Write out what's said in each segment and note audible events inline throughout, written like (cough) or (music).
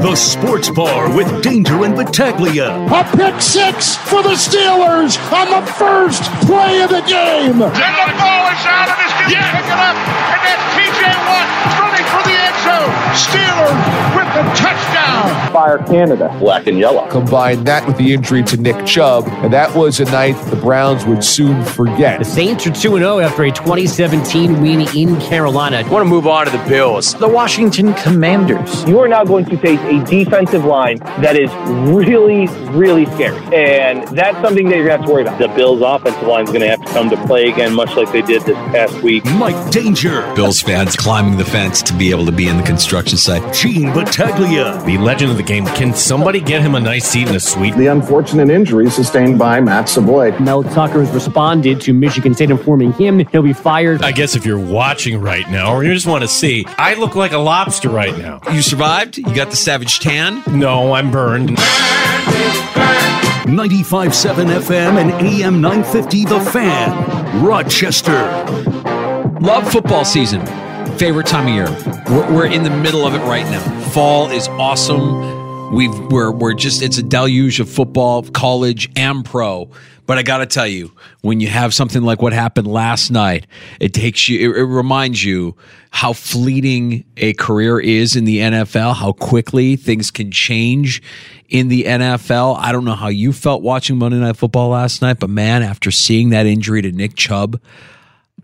The Sports Bar with Danger and Battaglia. A pick six for the Steelers on the first play of the game. And the ball is out of his yeah. pick it up, and that's TJ Watt running for the end zone. Steelers with the touchdown. Fire Canada, black and yellow. Combine that with the injury to Nick Chubb, and that was a night the Browns would soon forget. The Saints are 2 0 after a 2017 win in Carolina. I want to move on to the Bills. The Washington Commanders. You are now going to face a defensive line that is really, really scary. And that's something that you're going to have to worry about. The Bills' offensive line is going to have to come to play again, much like they did this past week. Mike Danger. Bills fans climbing the fence to be able to be in the construction site. Gene Battaglia. The legend of the game. Can somebody get him a nice seat in the suite? The unfortunate injury sustained by Matt Savoy. Mel Tucker has responded to Michigan State informing him he'll be fired. I guess if you're watching right now or you just want to see, I look like a lobster right now. You survived? You got the savage tan? No, I'm burned. 95.7 FM and AM 950 The Fan, Rochester. Love football season. Favorite time of year. We're, we're in the middle of it right now. Fall is awesome. We've we're we're just it's a deluge of football, college and pro. But I got to tell you, when you have something like what happened last night, it takes you, it, it, reminds you how fleeting a career is in the NFL, how quickly things can change in the NFL. I don't know how you felt watching Monday Night Football last night, but man, after seeing that injury to Nick Chubb,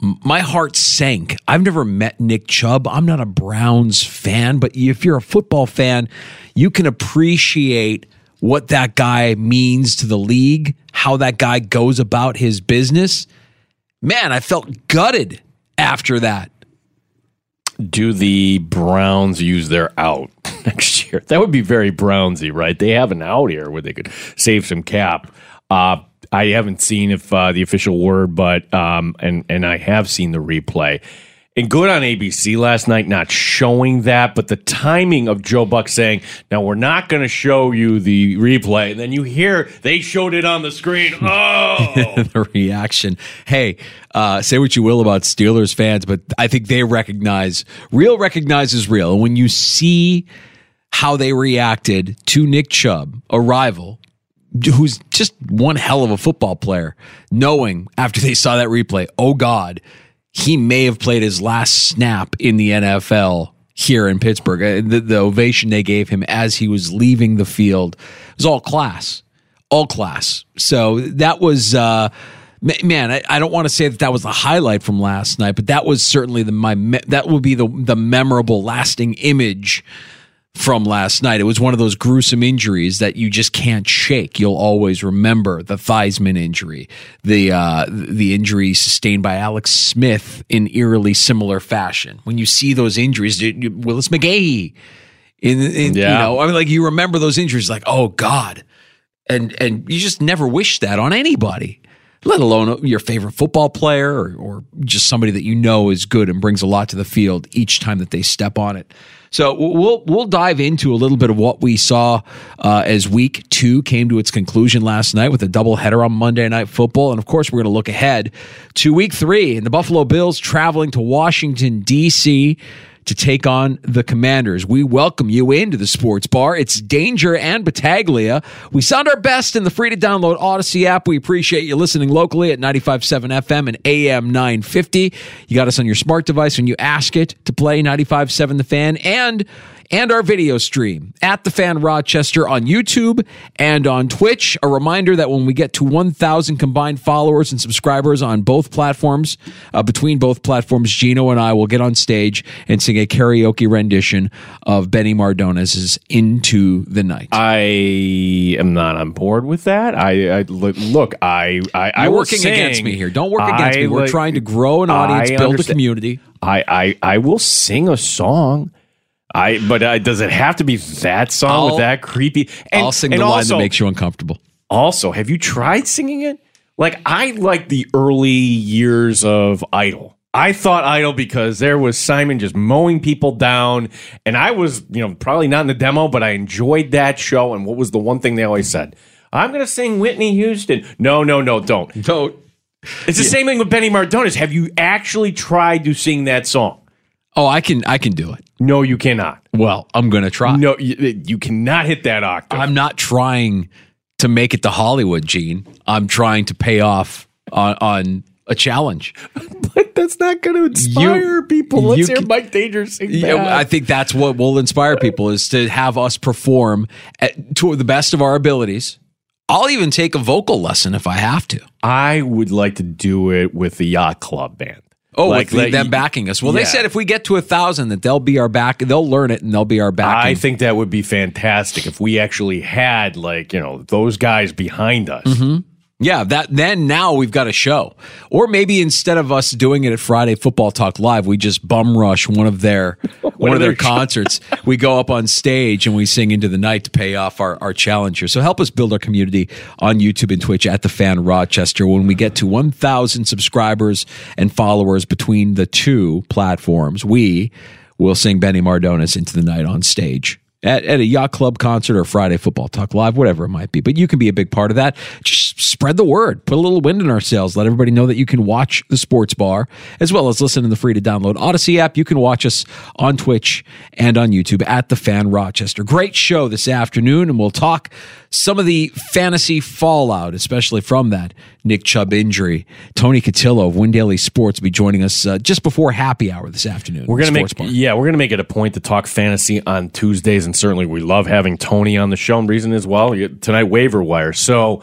my heart sank. I've never met Nick Chubb. I'm not a Browns fan, but if you're a football fan, you can appreciate what that guy means to the league, how that guy goes about his business. Man, I felt gutted after that. Do the Browns use their out (laughs) next year? That would be very Brownsy, right? They have an out here where they could save some cap. Uh, I haven't seen if uh, the official word, but um, and and I have seen the replay and good on ABC last night not showing that, but the timing of Joe Buck saying, "Now we're not going to show you the replay," and then you hear they showed it on the screen. (laughs) Oh, (laughs) the reaction. Hey, uh, say what you will about Steelers fans, but I think they recognize real recognizes real, and when you see how they reacted to Nick Chubb, a rival who's just one hell of a football player, knowing after they saw that replay, oh God he may have played his last snap in the NFL here in Pittsburgh. Uh, the, the, ovation they gave him as he was leaving the field was all class, all class. So that was, uh, man, I, I don't want to say that that was the highlight from last night, but that was certainly the my that would be the the memorable, lasting image from last night. It was one of those gruesome injuries that you just can't shake. You'll always remember the Theismann injury, the uh, the injury sustained by Alex Smith in eerily similar fashion. When you see those injuries, Willis McGahee, in, in yeah. you know, I mean, like you remember those injuries, like oh God, and and you just never wish that on anybody. Let alone your favorite football player or, or just somebody that you know is good and brings a lot to the field each time that they step on it. So we'll we'll dive into a little bit of what we saw uh, as week two came to its conclusion last night with a doubleheader on Monday Night Football, and of course we're going to look ahead to week three and the Buffalo Bills traveling to Washington D.C to take on the Commanders. We welcome you into the sports bar. It's Danger and Battaglia. We sound our best in the free to download Audacy app. We appreciate you listening locally at 95.7 FM and AM 950. You got us on your smart device when you ask it to play 95.7 The Fan and and our video stream at the fan Rochester on YouTube and on Twitch. A reminder that when we get to 1,000 combined followers and subscribers on both platforms, uh, between both platforms, Gino and I will get on stage and sing a karaoke rendition of Benny Mardones's "Into the Night." I am not on board with that. I, I look. I I, I You're working sing, against me here. Don't work against I, me. We're like, trying to grow an audience, I build a community. I, I I will sing a song. I but uh, does it have to be that song I'll- with that creepy? And, I'll sing and the line also, that makes you uncomfortable. Also, have you tried singing it? Like I like the early years of Idol. I thought Idol because there was Simon just mowing people down, and I was, you know, probably not in the demo, but I enjoyed that show. And what was the one thing they always said? I'm going to sing Whitney Houston. No, no, no, don't. Don't. It's the same thing with Benny Mardones. Have you actually tried to sing that song? Oh, I can. I can do it. No, you cannot. Well, I'm going to try. No, you, you cannot hit that octave. I'm not trying to make it to Hollywood, Gene. I'm trying to pay off on, on a challenge. (laughs) but that's not going to inspire people. Let's you hear can- Mike Danger sing Yeah, that. I think that's what will inspire people is to have us perform at, to the best of our abilities. I'll even take a vocal lesson if I have to. I would like to do it with the yacht club band. Oh, Like, with them backing us. Well, they said if we get to a thousand, that they'll be our back. They'll learn it and they'll be our back. I think that would be fantastic if we actually had like you know those guys behind us. Mm-hmm. Yeah, that then now we've got a show. Or maybe instead of us doing it at Friday Football Talk Live, we just bum rush one of their (laughs) one, of their concerts. (laughs) we go up on stage and we sing into the night to pay off our, our challenger. So help us build our community on YouTube and Twitch at the fan Rochester. When we get to 1,000 subscribers and followers between the two platforms, we will sing Benny Mardones into the night on stage at, at a yacht club concert or Friday football talk live, whatever it might be. But you can be a big part of that. Just spread the word, put a little wind in our sails, let everybody know that you can watch the sports bar as well as listen to the free to download Audacy app. You can watch us on Twitch and on YouTube at the Fan Rochester. Great show this afternoon, and we'll talk some of the fantasy fallout, especially from that Nick Chubb injury. Tony Cotillo of Win Daily Sports will be joining us uh, just before happy hour this afternoon. We're gonna make Bar. yeah, we're gonna make it a point to talk fantasy on Tuesdays, and certainly we love having Tony on the show. And reason as well tonight waiver wire. So,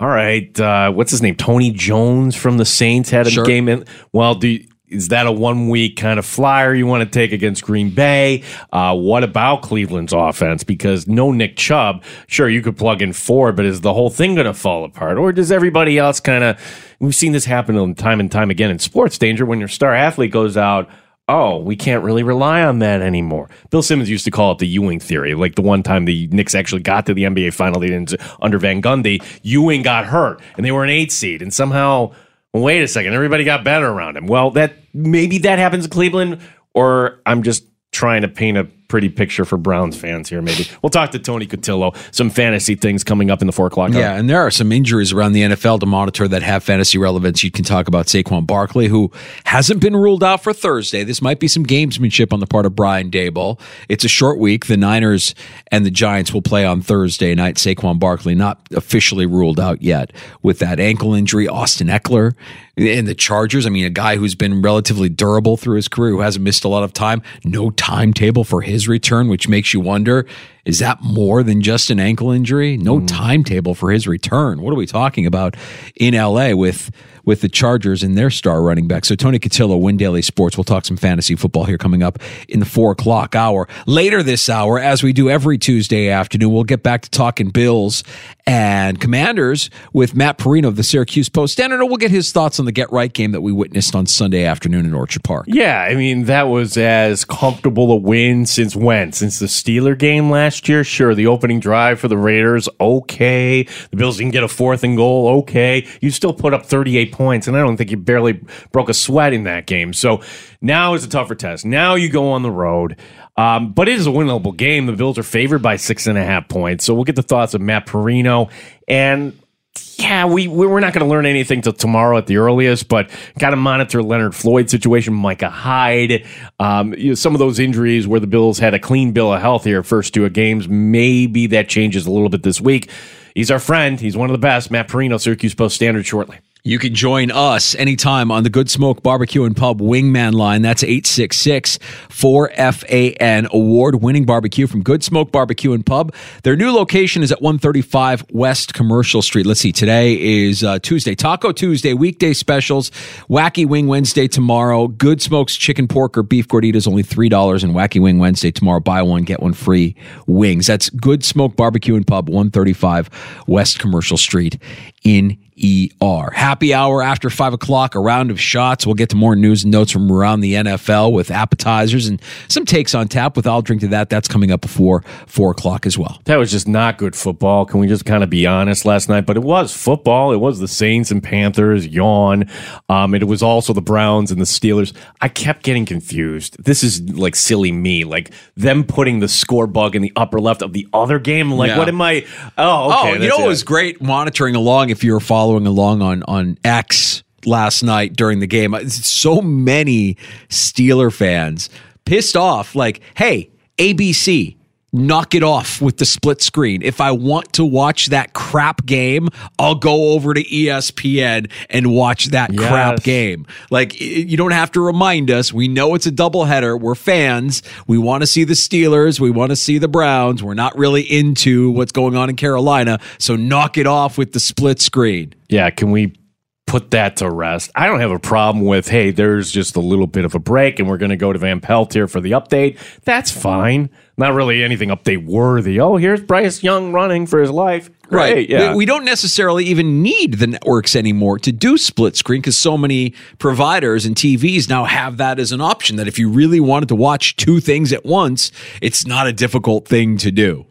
all right, uh, what's his name? Tony Jones from the Saints had a Sure. game in. Well, do you- is that a one week kind of flyer you want to take against Green Bay? Uh, what about Cleveland's offense? Because no Nick Chubb. Sure, you could plug in four, but is the whole thing going to fall apart, or does everybody else kind of? We've seen this happen time and time again in sports. Danger when your star athlete goes out oh, we can't really rely on that anymore. Bill Simmons used to call it the Ewing theory. Like the one time the Knicks actually got to the NBA final, they didn't under Van Gundy. Ewing got hurt, and they were an eight seed, and somehow, wait a second, everybody got better around him. Well, that maybe that happens in Cleveland, or I'm just trying to paint a pretty picture for Browns fans here. Maybe we'll talk to Tony Cotillo. Some fantasy things coming up in the four o'clock. hour. Yeah, and there are some injuries around the NFL to monitor that have fantasy relevance. You can talk about Saquon Barkley, who hasn't been ruled out for Thursday. This might be some gamesmanship on the part of Brian Daboll. It's a short week. The Niners and the Giants will play on Thursday night. Saquon Barkley not officially ruled out yet with that ankle injury. Austin Ekeler and the Chargers. I mean, a guy who's been relatively durable through his career, who hasn't missed a lot of time. No timetable for his return, which makes you wonder is that more than just an ankle injury? No mm. timetable for his return. What are we talking about in LA with with the Chargers and their star running back? So Tony Cotillo, Win Daily Sports. We'll talk some fantasy football here coming up in the four o'clock hour. Later this hour, as we do every Tuesday afternoon, we'll get back to talking Bills and Commanders with Matt Parrino of the Syracuse Post Standard. and We'll get his thoughts on the get right game that we witnessed on Sunday afternoon in Orchard Park. Yeah, I mean that was as comfortable a win since when? Since the Steeler game last year. Sure, the opening drive for the Raiders, okay. The Bills didn't get a fourth and goal, okay. You still put up 38 points, and I don't think you barely broke a sweat in that game. So now is a tougher test. Now you go on the road. Um, but it is a winnable game. The Bills are favored by six and a half points. So we'll get the thoughts of Matt Parrino and yeah, we we're not going to learn anything till tomorrow at the earliest, but got to monitor Leonard Floyd situation, Micah Hyde, um, you know, some of those injuries where the Bills had a clean bill of health here first two games. Maybe that changes a little bit this week. He's our friend. He's one of the best. Matt Parrino, Syracuse Post Standard, shortly. You can join us anytime on the Good Smoke Barbecue and Pub Wingman line. That's 866 4FAN, award winning barbecue from Good Smoke Barbecue and Pub. Their new location is at 135 West Commercial Street. Let's see, today is uh, Tuesday, Taco Tuesday, weekday specials, Wacky Wing Wednesday tomorrow, Good Smokes Chicken Pork or Beef Gorditas, only $3, and Wacky Wing Wednesday tomorrow. Buy one, get one free wings. That's Good Smoke Barbecue and Pub, 135 West Commercial Street in ER. Happy hour after five o'clock, a round of shots. We'll get to more news and notes from around the NFL with appetizers and some takes on tap with I'll drink to that. That's coming up before four o'clock as well. That was just not good football. Can we just kind of be honest last night? But it was football. It was the Saints and Panthers, yawn. Um, it was also the Browns and the Steelers. I kept getting confused. This is like silly me, like them putting the score bug in the upper left of the other game. Like, Yeah. what am I? Oh, okay. oh, you know, it it. was great monitoring along if you were following along on on X last night during the game. So many Steeler fans pissed off, like, "Hey, ABC." Knock it off with the split screen. If I want to watch that crap game, I'll go over to ESPN and watch that crap game. Like you don't have to remind us. We know it's a doubleheader. We're fans. We want to see the Steelers. We want to see the Browns. We're not really into what's going on in Carolina. So knock it off with the split screen. Yeah, can we put that to rest? I don't have a problem with, hey, there's just a little bit of a break and we're going to go to Van Pelt here for the update. That's fine. Not really anything update worthy. Oh, here's Bryce Young running for his life. Great. Yeah. We, we don't necessarily even need the networks anymore to do split screen because so many providers and TVs now have that as an option that if you really wanted to watch two things at once, it's not a difficult thing to do.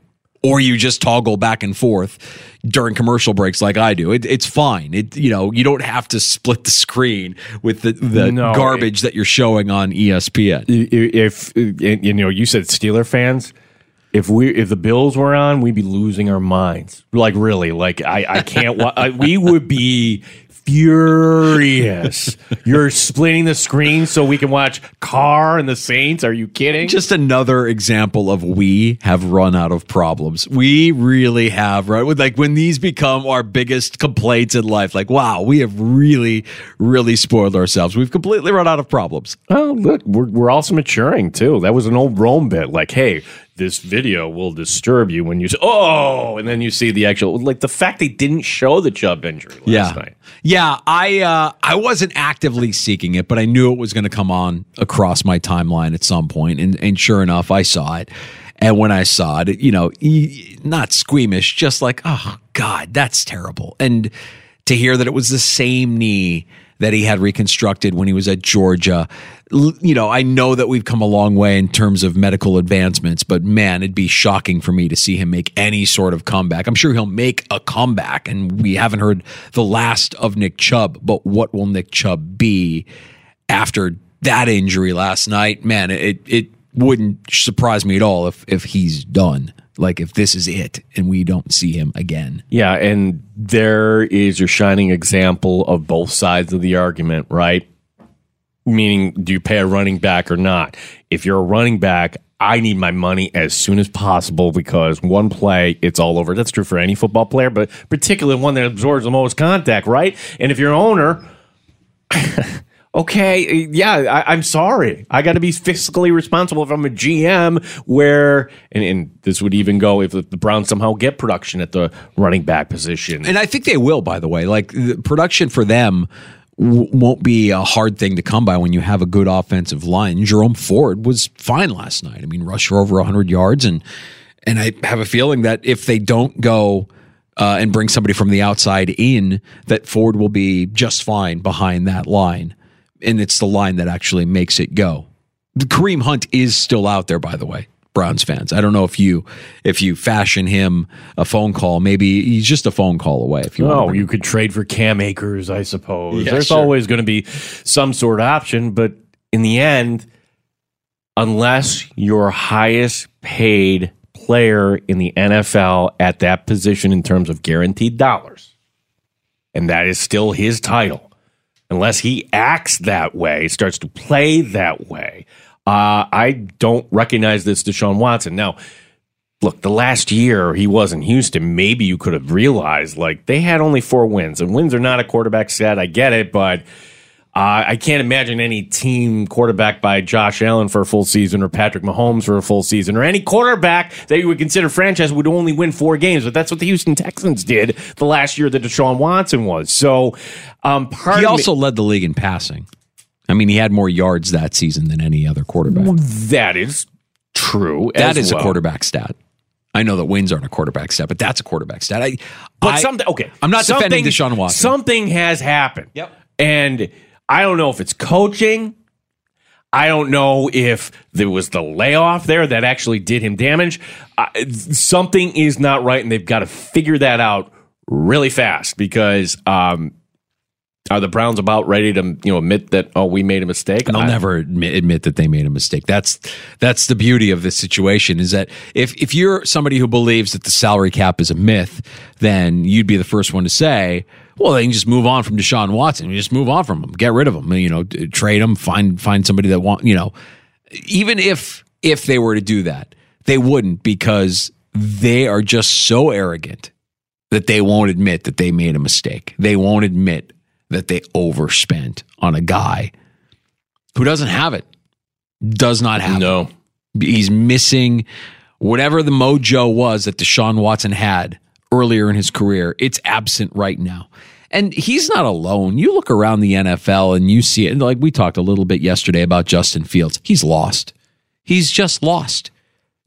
Or you just toggle back and forth during commercial breaks like I do. It, it's fine. It you know you don't have to split the screen with the, the No, garbage that you're showing on ESPN. if you know you said Steeler fans if we if the Bills were on we'd be losing our minds like really like I I can't I, (laughs) we would be furious you're splitting the screen so we can watch Car and the Saints are you kidding Just another example of we have run out of problems. We really have, right? With like when these become our biggest complaints in life, like, wow, we have really, really spoiled ourselves. We've completely run out of problems. oh look we're, we're also maturing too that was an old Rome bit like hey this video will disturb you when you say oh and then you see the actual like the fact they didn't show the Chubb injury last yeah. night Yeah, I uh, I wasn't actively seeking it, but I knew it was going to come on across my timeline at some point, and and sure enough, I saw it. And when I saw it, you know, not squeamish, just like, oh God, that's terrible. And to hear that it was the same knee that he had reconstructed when he was at Georgia, you know, I know that we've come a long way in terms of medical advancements, but man, it'd be shocking for me to see him make any sort of comeback. I'm sure he'll make a comeback, and we haven't heard the last of Nick Chubb, but what will Nick Chubb be after that injury last night? Man, it it wouldn't surprise me at all if if he's done. Like if this is it and we don't see him again. Yeah, and there is your shining example of both sides of the argument, right? Meaning, do you pay a running back or not? If you're a running back, I need my money as soon as possible because one play, it's all over. That's true for any football player, but particularly one that absorbs the most contact, right? And if you're an owner, (laughs) okay, yeah, I, I'm sorry. I got to be fiscally responsible if I'm a GM. Where and, and this would even go if the Browns somehow get production at the running back position. And I think they will, by the way. Like the production for them w- won't be a hard thing to come by when you have a good offensive line. Jerome Ford was fine last night. I mean, rushed for over 100 yards. And, and I have a feeling that if they don't go uh, and bring somebody from the outside in, that Ford will be just fine behind that line. And it's the line that actually makes it go. Kareem Hunt is still out there, by the way. Browns fans. I don't know if you if you fashion him a phone call. Maybe he's just a phone call away. If you Oh, you could trade for Cam Akers, I suppose. Yeah, There's sure. always going to be some sort of option, but in the end, unless your highest paid player in the NFL at that position in terms of guaranteed dollars, and that is still his title. Unless he acts that way, starts to play that way, uh, I don't recognize this Deshaun Watson. Now, look, the last year he was in Houston, maybe you could have realized like they had only four wins, and wins are not a quarterback set. I get it, but uh, I can't imagine any team quarterback by Josh Allen for a full season or Patrick Mahomes for a full season or any quarterback that you would consider franchise would only win four games. But that's what the Houston Texans did the last year that Deshaun Watson was. So, um, part he of me- also led the league in passing. I mean, he had more yards that season than any other quarterback. that is true. That is well. a quarterback stat. I know that wins aren't a quarterback stat, but that's a quarterback stat. I, But I- something okay. I'm not defending Deshaun Watson. Something has happened. Yep. And I don't know if it's coaching. I don't know if there was the layoff there that actually did him damage. Uh, something is not right, and they've got to figure that out really fast because um, are the Browns about ready to you know admit that oh we made a mistake? They'll I- never admit, admit that they made a mistake. That's that's the beauty of this situation is that if if you're somebody who believes that the salary cap is a myth, then you'd be the first one to say, well, they can just move on from Deshaun Watson. You just move on from him, get rid of him. You know, trade him, find find somebody that want. You know, even if if they were to do that, they wouldn't because they are just so arrogant that they won't admit that they made a mistake. They won't admit that they overspent on a guy who doesn't have it. Does not have no. it. He's missing whatever the mojo was that Deshaun Watson had earlier in his career. It's absent right now. And he's not alone. You look around the NFL and you see it. And like we talked a little bit yesterday about Justin Fields. He's lost. He's just lost.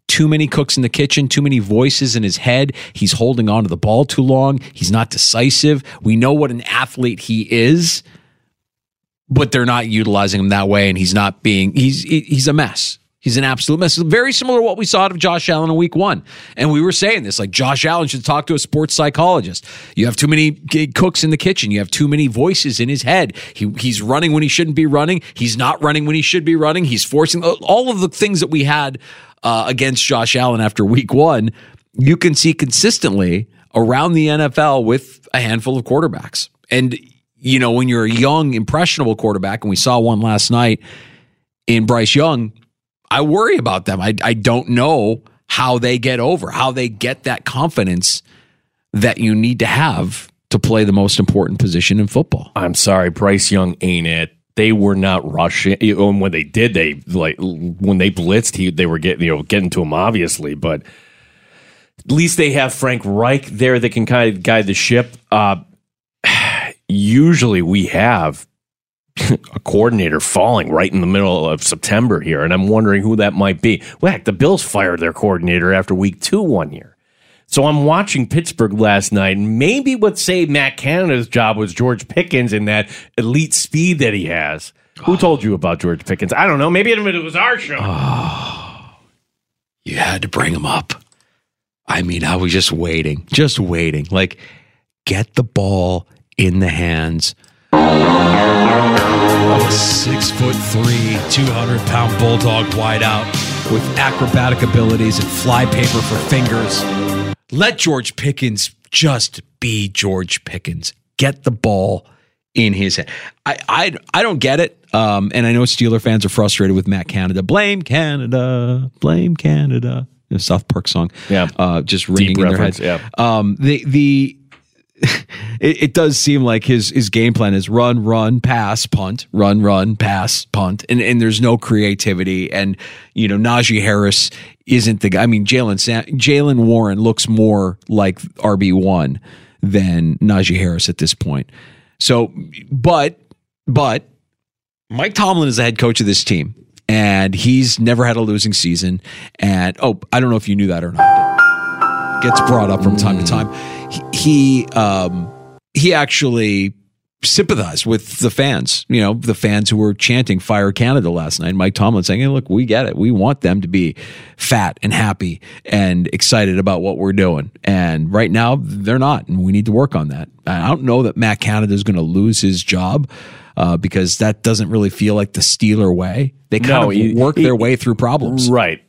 Too many cooks in the kitchen, too many voices in his head. He's holding on to the ball too long. He's not decisive. We know what an athlete he is, but they're not utilizing him that way. And he's not being, he's, he's a mess. He's an absolute mess. Very similar to what we saw out of Josh Allen in week one. And we were saying this like Josh Allen should talk to a sports psychologist. You have too many cooks in the kitchen. You have too many voices in his head. He, he's running when he shouldn't be running. He's not running when he should be running. He's forcing all of the things that we had uh, against Josh Allen after week one. You can see consistently around the NFL with a handful of quarterbacks. And, you know, when you're a young, impressionable quarterback, and we saw one last night in Bryce Young, I worry about them. I, I don't know how they get over, how they get that confidence that you need to have to play the most important position in football. I'm sorry, Bryce Young ain't it. They were not rushing. And when they did, they like when they blitzed, he they were getting you know getting to him obviously, but at least they have Frank Reich there that can kind of guide the ship. Uh, (sighs) usually, we have (laughs) a coordinator falling right in the middle of September here, and I'm wondering who that might be. Whack, the Bills fired their coordinator after week two one year. So I'm watching Pittsburgh last night, and maybe what saved Matt Canada's job was George Pickens and that elite speed that he has. Who (sighs) told you about George Pickens? I don't know. Maybe it was our show. (sighs) You had to bring him up. I mean, I was just waiting, just waiting. Like, get the ball in the hands of a six foot three, 200 pound bulldog wideout with acrobatic abilities and fly paper for fingers. Let George Pickens just be George Pickens. Get the ball in his head. I I, I don't get it. Um, and I know Steeler fans are frustrated with Matt Canada. Blame Canada. Blame Canada. The South Park song. Yeah. Uh, just ringing in reference, their head. yeah. Um, the the (laughs) it, it does seem like his his game plan is run, run, pass, punt, run, run, pass, punt, and and there's no creativity. And you know, Najee Harris isn't the guy. I mean, Jalen Sam- Jaylen Warren looks more like RB one than Najee Harris at this point. So, but but Mike Tomlin is the head coach of this team, and he's never had a losing season. And oh, I don't know if you knew that or not. Gets brought up from time to mm. time. He he, um, he actually sympathized with the fans. You know, the fans who were chanting "Fire Canada" last night. Mike Tomlin saying, "Hey, look, we get it. We want them to be fat and happy and excited about what we're doing. And right now, they're not, and we need to work on that. I don't know that Matt Canada is going to lose his job." Uh, because that doesn't really feel like the Steeler way. They kind No, of he- work he- their way through problems. Right.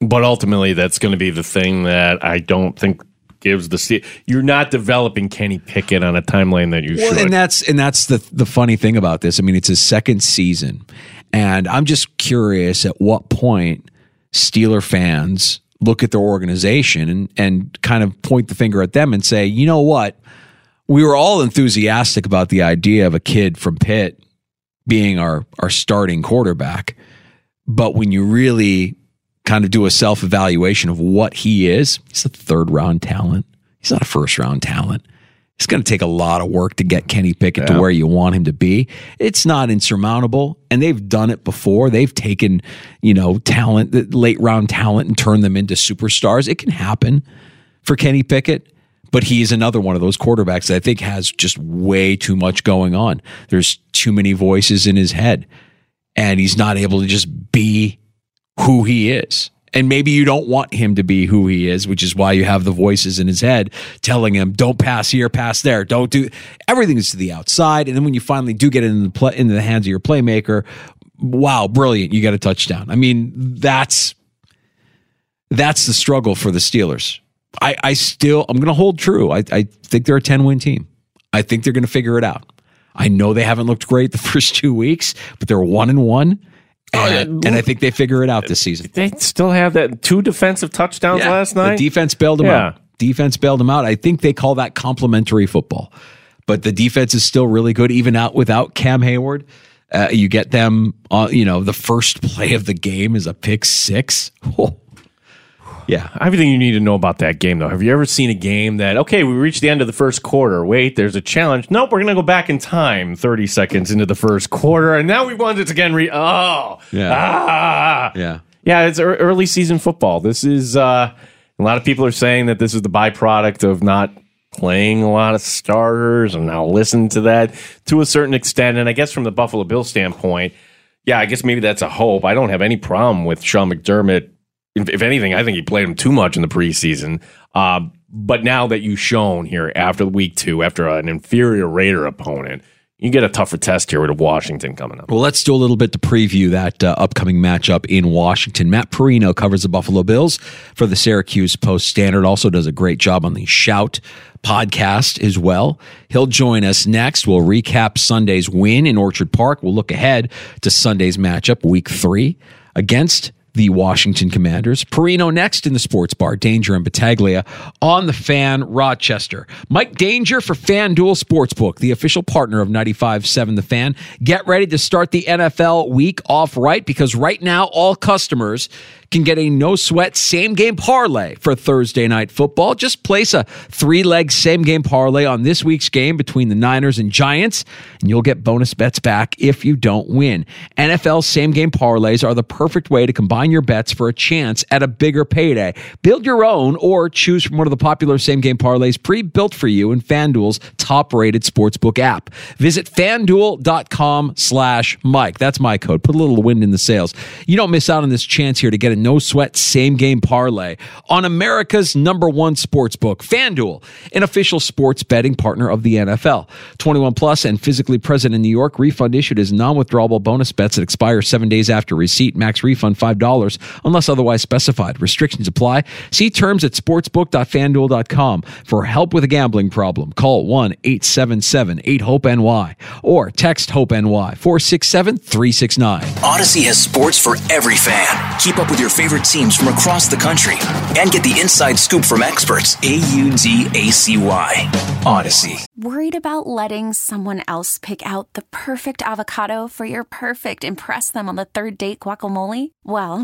But ultimately, that's going to be the thing that I don't think gives the you're not developing Kenny Pickett on a timeline that you well, should. and that's and that's the the funny thing about this. I mean, it's his second season, and I'm just curious at what point Steeler fans look at their organization and and kind of point the finger at them and say, you know what, we were all enthusiastic about the idea of a kid from Pitt being our our starting quarterback, but when you really kind of do a self evaluation of what he is, he's a third round talent. He's not a first round talent. It's going to take a lot of work to get Kenny Pickett Yeah. to where you want him to be. It's not insurmountable, and they've done it before. They've taken, you know, talent, late round talent, and turned them into superstars. It can happen for Kenny Pickett, but he's another one of those quarterbacks that I think has just way too much going on. There's too many voices in his head, and he's not able to just be who he is. And maybe you don't want him to be who he is, which is why you have the voices in his head telling him, "Don't pass here, pass there, don't do." Everything is to the outside, and then when you finally do get it in the play, into the hands of your playmaker, wow, brilliant! You got a touchdown. I mean, that's that's the struggle for the Steelers. I, I still, I'm going to hold true. I, I think they're a 10 win team. I think they're going to figure it out. I know they haven't looked great the (laughs) first two weeks, but they're one and one. And, and I think they figure it out this season. they still have that two defensive touchdowns Yeah, last night. The defense bailed them Yeah. out. Defense bailed them out. I think they call that complementary football. But the defense is still really good, even out without Cam Hayward. Uh, you get them, uh, you know, the first play of the game is a pick six. (laughs) Oh. Yeah. Everything you need to know about that game, though. Have you ever seen a game that, okay, we reached the end of the first quarter. Wait, there's a challenge. Nope, we're going to go back in time 30 seconds into the first quarter. And now we want it again. Re- oh, Yeah. ah. Yeah. Yeah, it's early season football. This is, uh, a lot of people are saying that this is the byproduct of not playing a lot of starters and now listen to that to a certain extent. And I guess from the Buffalo Bills standpoint, yeah, I guess maybe that's a hope. I don't have any problem with Sean McDermott. If, anything, I think he played him too much in the preseason. Uh, but now that you've shown here after week two, after an inferior Raider opponent, you get a tougher test here with Washington coming up. Well, let's do a little bit to preview that uh, upcoming matchup in Washington. Matt Parrino covers the Buffalo Bills for the Syracuse Post Standard. Also does a great job on the Shout podcast as well. He'll join us next. We'll recap Sunday's win in Orchard Park. We'll look ahead to Sunday's matchup, week three, against the Washington Commanders. Parrino next in the sports bar, Danger and Battaglia on the fan Rochester. Mike Danger for FanDuel Sportsbook, the official partner of 95.7 The Fan. Get ready to start the NFL week off right because right now all customers can get a no sweat same game parlay for Thursday night football. Just place a three leg same game parlay on this week's game between the Niners and Giants, and you'll get bonus bets back if you don't win. NFL same game parlays are the perfect way to combine your bets for a chance at a bigger payday. Build your own or choose from one of the popular same game parlays pre built for you in FanDuel's top rated sportsbook app. Visit fanduel.com slash Mike. That's my code. Put a little wind in the sails. You don't miss out on this chance here to get a no sweat same game parlay on America's number one sports book, FanDuel, an official sports betting partner of the NFL. 21 plus and physically present in New York. Refund issued as non withdrawable bonus bets that expire seven days after receipt. Max refund $5 unless otherwise specified. Restrictions apply. See terms at sportsbook.fanduel.com. For help with a gambling problem, call 1 877 8 HOPE NY or text HOPE NY 467 369. Audacy has sports for every fan. Keep up with your favorite teams from across the country and get the inside scoop from experts. A U D A C Y. Audacy. Worried about letting someone else pick out the perfect avocado for your perfect impress them on the third date guacamole? Well,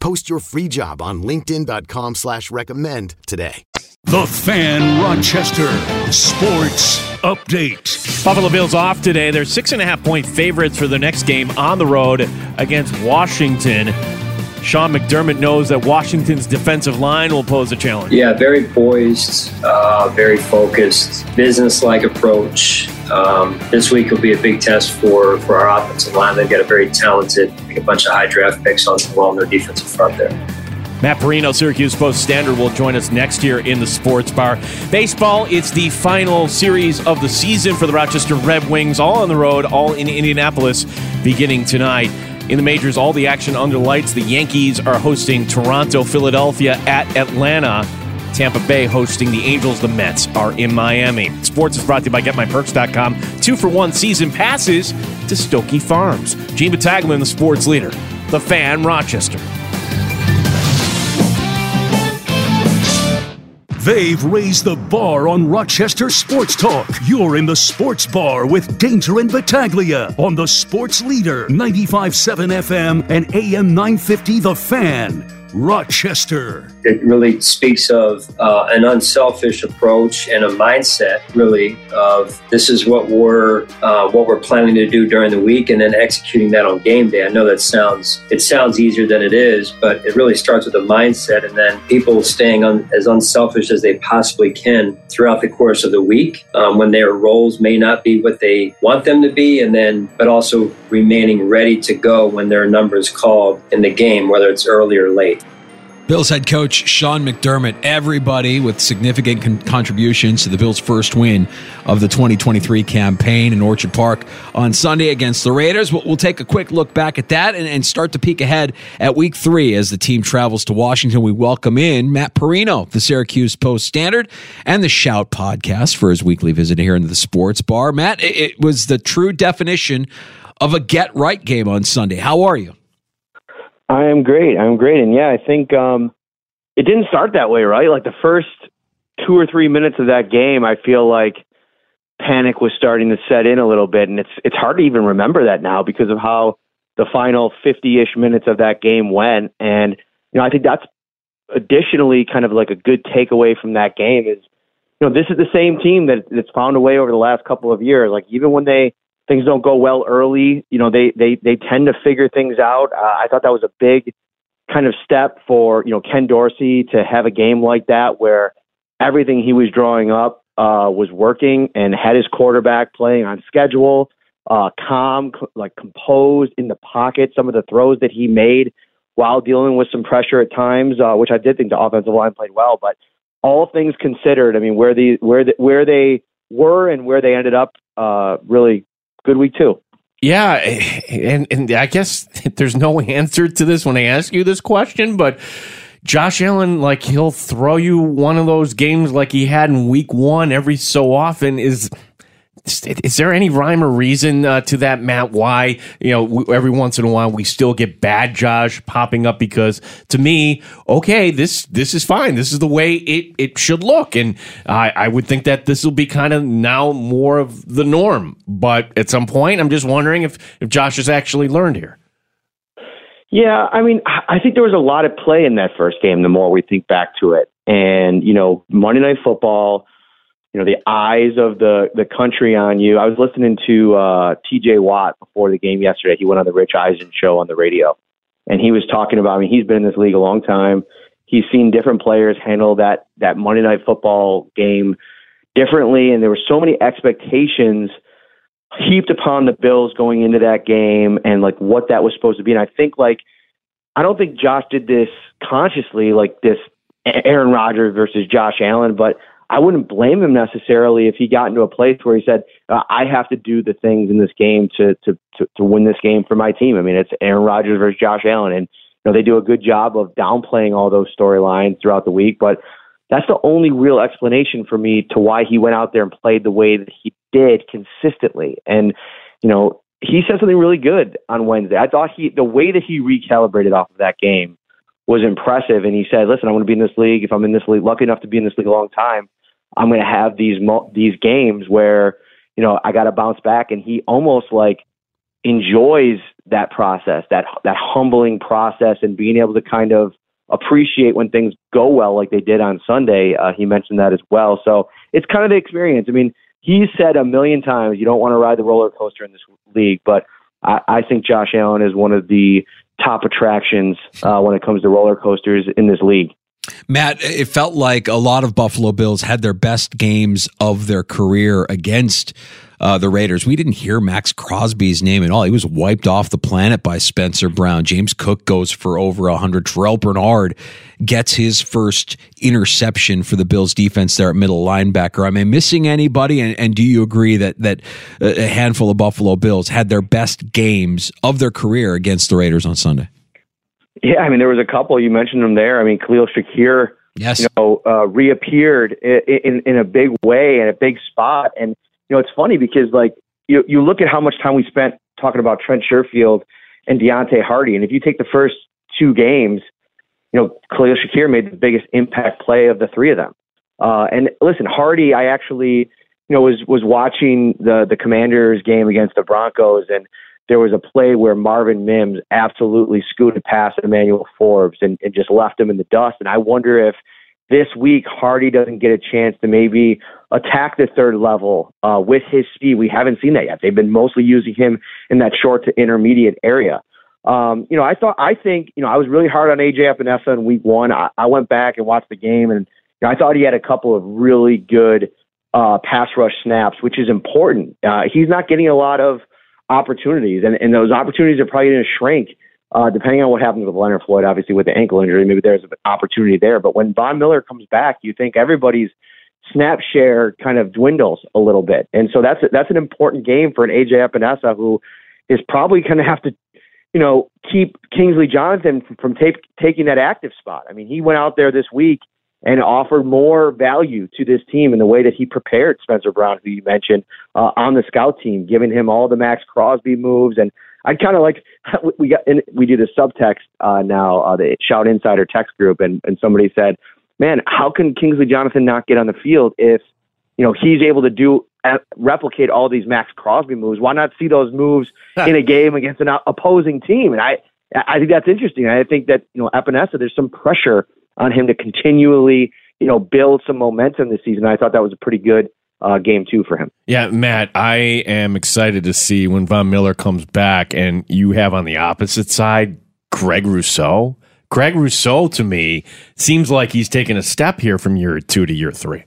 Post your free job on LinkedIn.com slash recommend today. The Fan Rochester Sports Update. Buffalo Bills off today. They're six and a half point favorites for the next game on the road against Washington. Sean McDermott knows that Washington's defensive line will pose a challenge. Yeah, very poised, uh, very focused, business-like approach. Um, this week will be a big test for for our offensive line. They've got a very talented, a bunch of high draft picks on the well on their defensive front there. Matt Parrino, Syracuse Post Standard, will join us next year in the sports bar. Baseball, it's the final series of the season for the Rochester Red Wings, all on the road, all in Indianapolis, beginning tonight. In the majors, all the action under lights. The Yankees are hosting Toronto, Philadelphia at Atlanta. Tampa Bay hosting the Angels. The Mets are in Miami. Sports is brought to you by GetMyPerks.com. Two for one season passes to Stokoe Farms. Gene Battaglia, the sports leader. The Fan, Rochester. They've raised the bar on Rochester Sports Talk. You're in the sports bar with Danger and Battaglia on the Sports Leader 95.7 FM and AM 950 The Fan. Rochester. It really speaks of uh, an unselfish approach and a mindset, really, of this is what we're uh, what we're planning to do during the week, and then executing that on game day. I know that sounds it sounds easier than it is, but it really starts with a mindset, and then people staying as unselfish as they possibly can throughout the course of the week, um, when their roles may not be what they want them to be, and then but also remaining ready to go when their number is called in the game, whether it's early or late. Bills head coach Sean McDermott, everybody with significant con- contributions to the Bills' first win of the 2023 campaign in Orchard Park on Sunday against the Raiders. We'll, we'll take a quick look back at that and, and, start to peek ahead at week three as the team travels to Washington. We welcome in Matt Parrino, the Syracuse Post Standard, and the Shout podcast for his weekly visit here into the sports bar. Matt, it, it was the true definition of a get right game on Sunday. How are you? I am great. I'm great. And yeah, I think um, it didn't start that way, right? Like the first two or three minutes of that game, I feel like panic was starting to set in a little bit, and it's it's hard to even remember that now because of how the final 50-ish minutes of that game went. And you know, I think that's additionally kind of like a good takeaway from that game is, you know, this is the same team that that's found a way over the last couple of years. Like even when they things don't go well early, you know, they they they tend to figure things out. Uh, I thought that was a big kind of step for you know Ken Dorsey to have a game like that where everything he was drawing up uh, was working and had his quarterback playing on schedule, uh, calm, like composed in the pocket. Some of the throws that he made while dealing with some pressure at times, uh, which I did think the offensive line played well. But all things considered, I mean, where the where the, where they were and where they ended up, uh, really good week too. Yeah, eh, and and I guess (laughs) there's no answer to this when I ask you this question, but Josh Allen, like he'll throw you one of those games like he had in week one every so often. Is is there any rhyme or reason uh, to that, Matt? Why you know every once in a while we still get bad Josh popping up? Because to me, okay, this this is fine. This is the way it it should look, and I I would think that this will be kind of now more of the norm. But at some point, I'm just wondering if if Josh has actually learned here. Yeah, I mean, I think there was a lot of play in that first game. The more we think back to it, and you know, Monday Night Football you know the eyes of the the country on you. I was listening to uh, T.J. Watt before the game yesterday. He went on the Rich Eisen show on the radio, and he was talking about. I mean, he's been in this league a long time. He's seen different players handle that that Monday Night Football game differently, and there were so many expectations heaped upon the Bills going into that game, and like what that was supposed to be. And I think like I don't think Josh did this consciously, like this Aaron Rodgers versus Josh Allen, but I wouldn't blame him necessarily if he got into a place where he said, uh, "I have to do the things in this game to, to to to win this game for my team." I mean, it's Aaron Rodgers versus Josh Allen, and you know they do a good job of downplaying all those storylines throughout the week. But that's the only real explanation for me to why he went out there and played the way that he did consistently. And you know, he said something really good on Wednesday. I thought he the way that he recalibrated off of that game was impressive. And he said, "Listen, I'm going to be in this league. If I'm in this league, lucky enough to be in this league a long time, I'm going to have these these games where you know I got to bounce back." And he almost like enjoys that process, that that humbling process, and being able to kind of appreciate when things go well, like they did on Sunday. Uh, he mentioned that as well. So it's kind of the experience. I mean, he said a million times, you don't want to ride the roller coaster in this league, but I, I think Josh Allen is one of the top attractions uh, when it comes to roller coasters in this league. Matt, it felt like a lot of Buffalo Bills had their best games of their career against uh, the Raiders. We didn't hear Maxx Crosby's name at all. He was wiped off the planet by Spencer Brown. James Cook goes for over 100. Terrel Bernard gets his first interception for the Bills defense there at middle linebacker. Am I missing anybody? And, and do you agree that, that a handful of Buffalo Bills had their best games of their career against the Raiders on Sunday? Yeah, I mean, there was a couple. You mentioned them there. I mean, Khalil Shakir, yes. you know, uh, reappeared in, in, in a big way and a big spot. And you know, it's funny because like you you look at how much time we spent talking about Trent Sherfield and Deonte Harty. and if you take the first two games, you know, Khalil Shakir made the biggest impact play of the three of them. Uh, and listen, Harty, I actually, you know, was was watching the the Commanders game against the Broncos, and there was a play where Marvin Mims absolutely scooted past Emmanuel Forbes and, and just left him in the dust. And I wonder if this week Harty doesn't get a chance to maybe attack the third level uh, with his speed. We haven't seen that yet. They've been mostly using him in that short to intermediate area. Um, you know, I thought, I think, you know, I was really hard on AJ Epenesa in week one. I, I went back and watched the game, and you know, I thought he had a couple of really good uh, pass rush snaps, which is important. Uh, he's not getting a lot of opportunities, and, and those opportunities are probably going to shrink uh, depending on what happens with Leonard Floyd, obviously with the ankle injury, maybe there's an opportunity there. But when Von Miller comes back, you think everybody's snap share kind of dwindles a little bit, and so that's that's an important game for an AJ Epenesa who is probably going to have to, you know, keep Kingsley Jonathan from, take, taking that active spot. I mean, he went out there this week and offered more value to this team in the way that he prepared Spencer Brown, who you mentioned, uh, on the scout team, giving him all the Maxx Crosby moves and I kind of like (laughs) we got and we do the subtext uh, now, uh, the Shout Insider text group, and and somebody said, "Man, how can Kingsley Jonathan not get on the field if you know he's able to do uh, replicate all these Maxx Crosby moves? Why not see those moves in a game against an opposing team?" And I I think that's interesting. I think that you know Epenesa, there's some pressure on him to continually you know build some momentum this season. I thought that was a pretty good uh, game two for him. Yeah, Matt, I am excited to see when Von Miller comes back and you have on the opposite side Greg Rousseau. Greg Rousseau to me seems like he's taken a step here from year two to year three.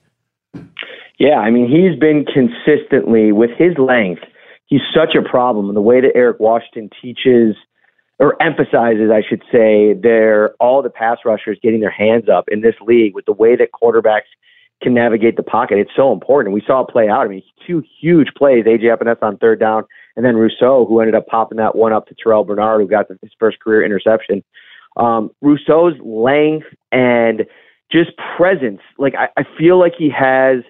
Yeah, I mean, he's been consistently with his length. He's such a problem. And the way that Eric Washington teaches or emphasizes, I should say, their all the pass rushers getting their hands up in this league with the way that quarterbacks can navigate the pocket. It's so important. We saw it play out. I mean, two huge plays, AJ Epenesa on third down, and then Rousseau, who ended up popping that one up to Terrel Bernard, who got his first career interception. Um, Rousseau's length and just presence, like I, I feel like he has.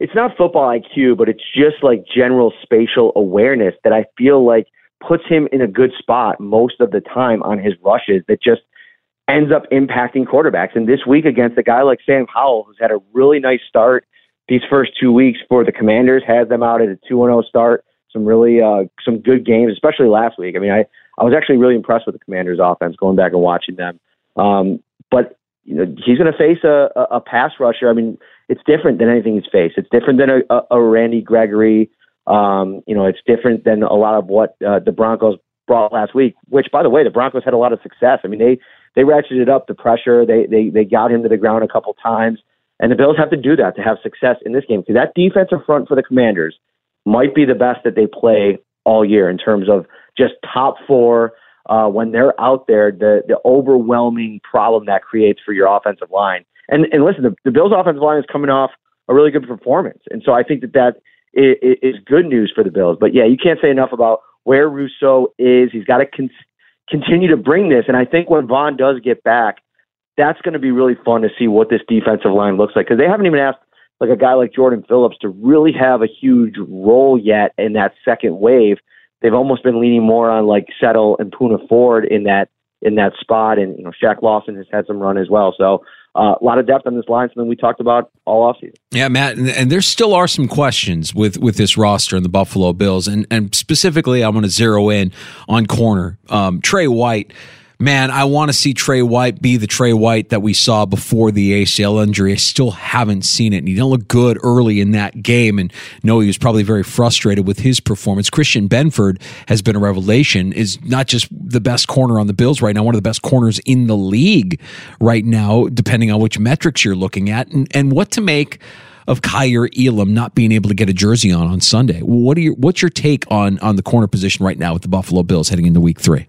It's not football IQ, but it's just like general spatial awareness that I feel like puts him in a good spot most of the time on his rushes. That just ends up impacting quarterbacks. And this week against a guy like Sam Howell, who's had a really nice start these first two weeks for the Commanders, has them out at a 2 0 start. Some really uh, some good games, especially last week. I mean, I, I was actually really impressed with the Commanders' offense going back and watching them. Um, but you know, he's going to face a, a, a pass rusher. I mean, it's different than anything he's faced. It's different than a, a, a Randy Gregory. Um, you know, it's different than a lot of what uh, the Broncos brought last week. Which, by the way, the Broncos had a lot of success. I mean, they they ratcheted up the pressure. They they they got him to the ground a couple times, and the Bills have to do that to have success in this game because that defensive front for the Commanders might be the best that they play all year in terms of just top four. Uh, when they're out there, the the overwhelming problem that creates for your offensive line. And and listen, the, the Bills' offensive line is coming off a really good performance. And so I think that that is, is good news for the Bills. But yeah, you can't say enough about where Rousseau is. He's got to con- continue to bring this. And I think when Von does get back, that's going to be really fun to see what this defensive line looks like because they haven't even asked like a guy like Jordan Phillips to really have a huge role yet in that second wave. They've almost been leaning more on like Settle and Poona Ford in that in that spot, and you know Shaq Lawson has had some run as well. So uh, a lot of depth on this line, something we talked about all offseason. Yeah, Matt, and, and there still are some questions with with this roster and the Buffalo Bills, and and specifically, I want to zero in on corner um, Tre White man, I want to see Tre White be the Tre White that we saw before the ACL injury. I still haven't seen it. And he didn't look good early in that game. And no, he was probably very frustrated with his performance. Christian Benford has been a revelation, is not just the best corner on the Bills right now, one of the best corners in the league right now, depending on which metrics you're looking at. And, and what to make of Kaiir Elam not being able to get a jersey on on Sunday. What are your, what's your take on on the corner position right now with the Buffalo Bills heading into week three?